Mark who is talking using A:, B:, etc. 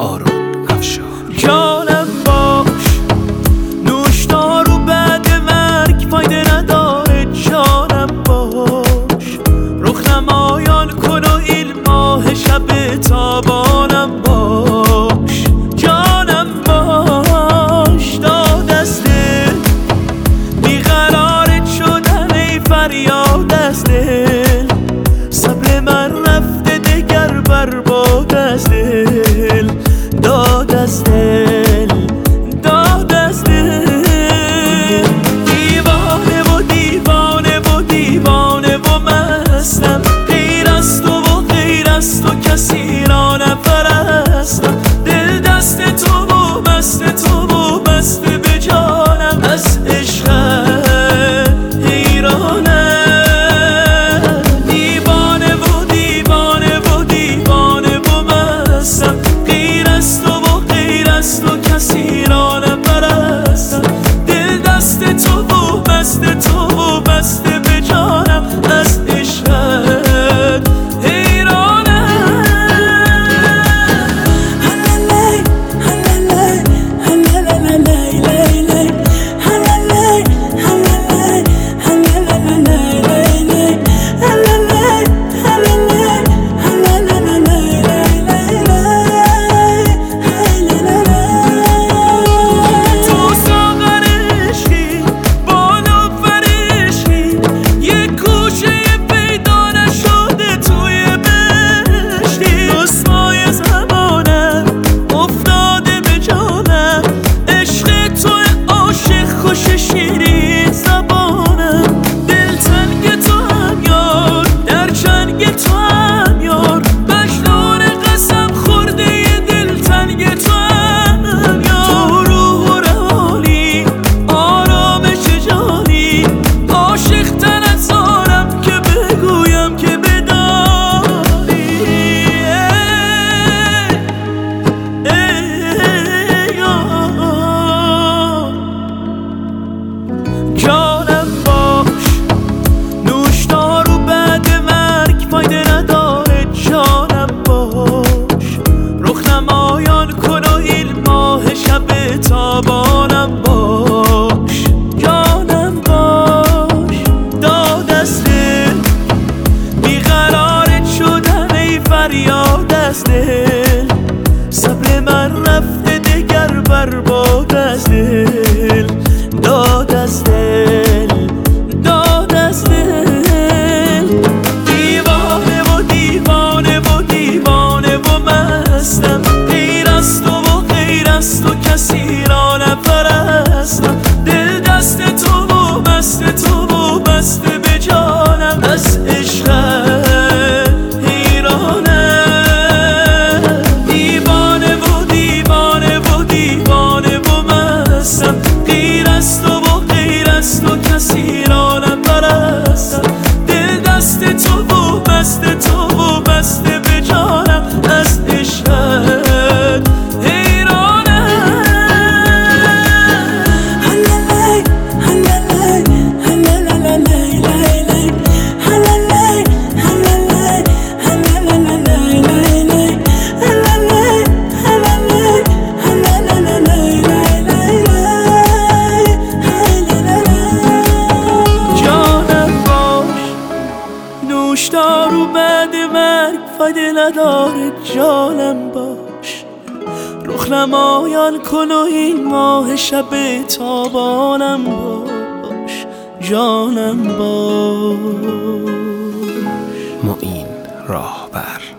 A: Ağrı Stay. there. از دل صبر من رفته دگر بر باد از دل. داد از دل. دارو بعد مرگ فایده نداره جانم باش. رخ نمایان کن و این ماه شب تابانم باش. جانم باش. ما این
B: راه بر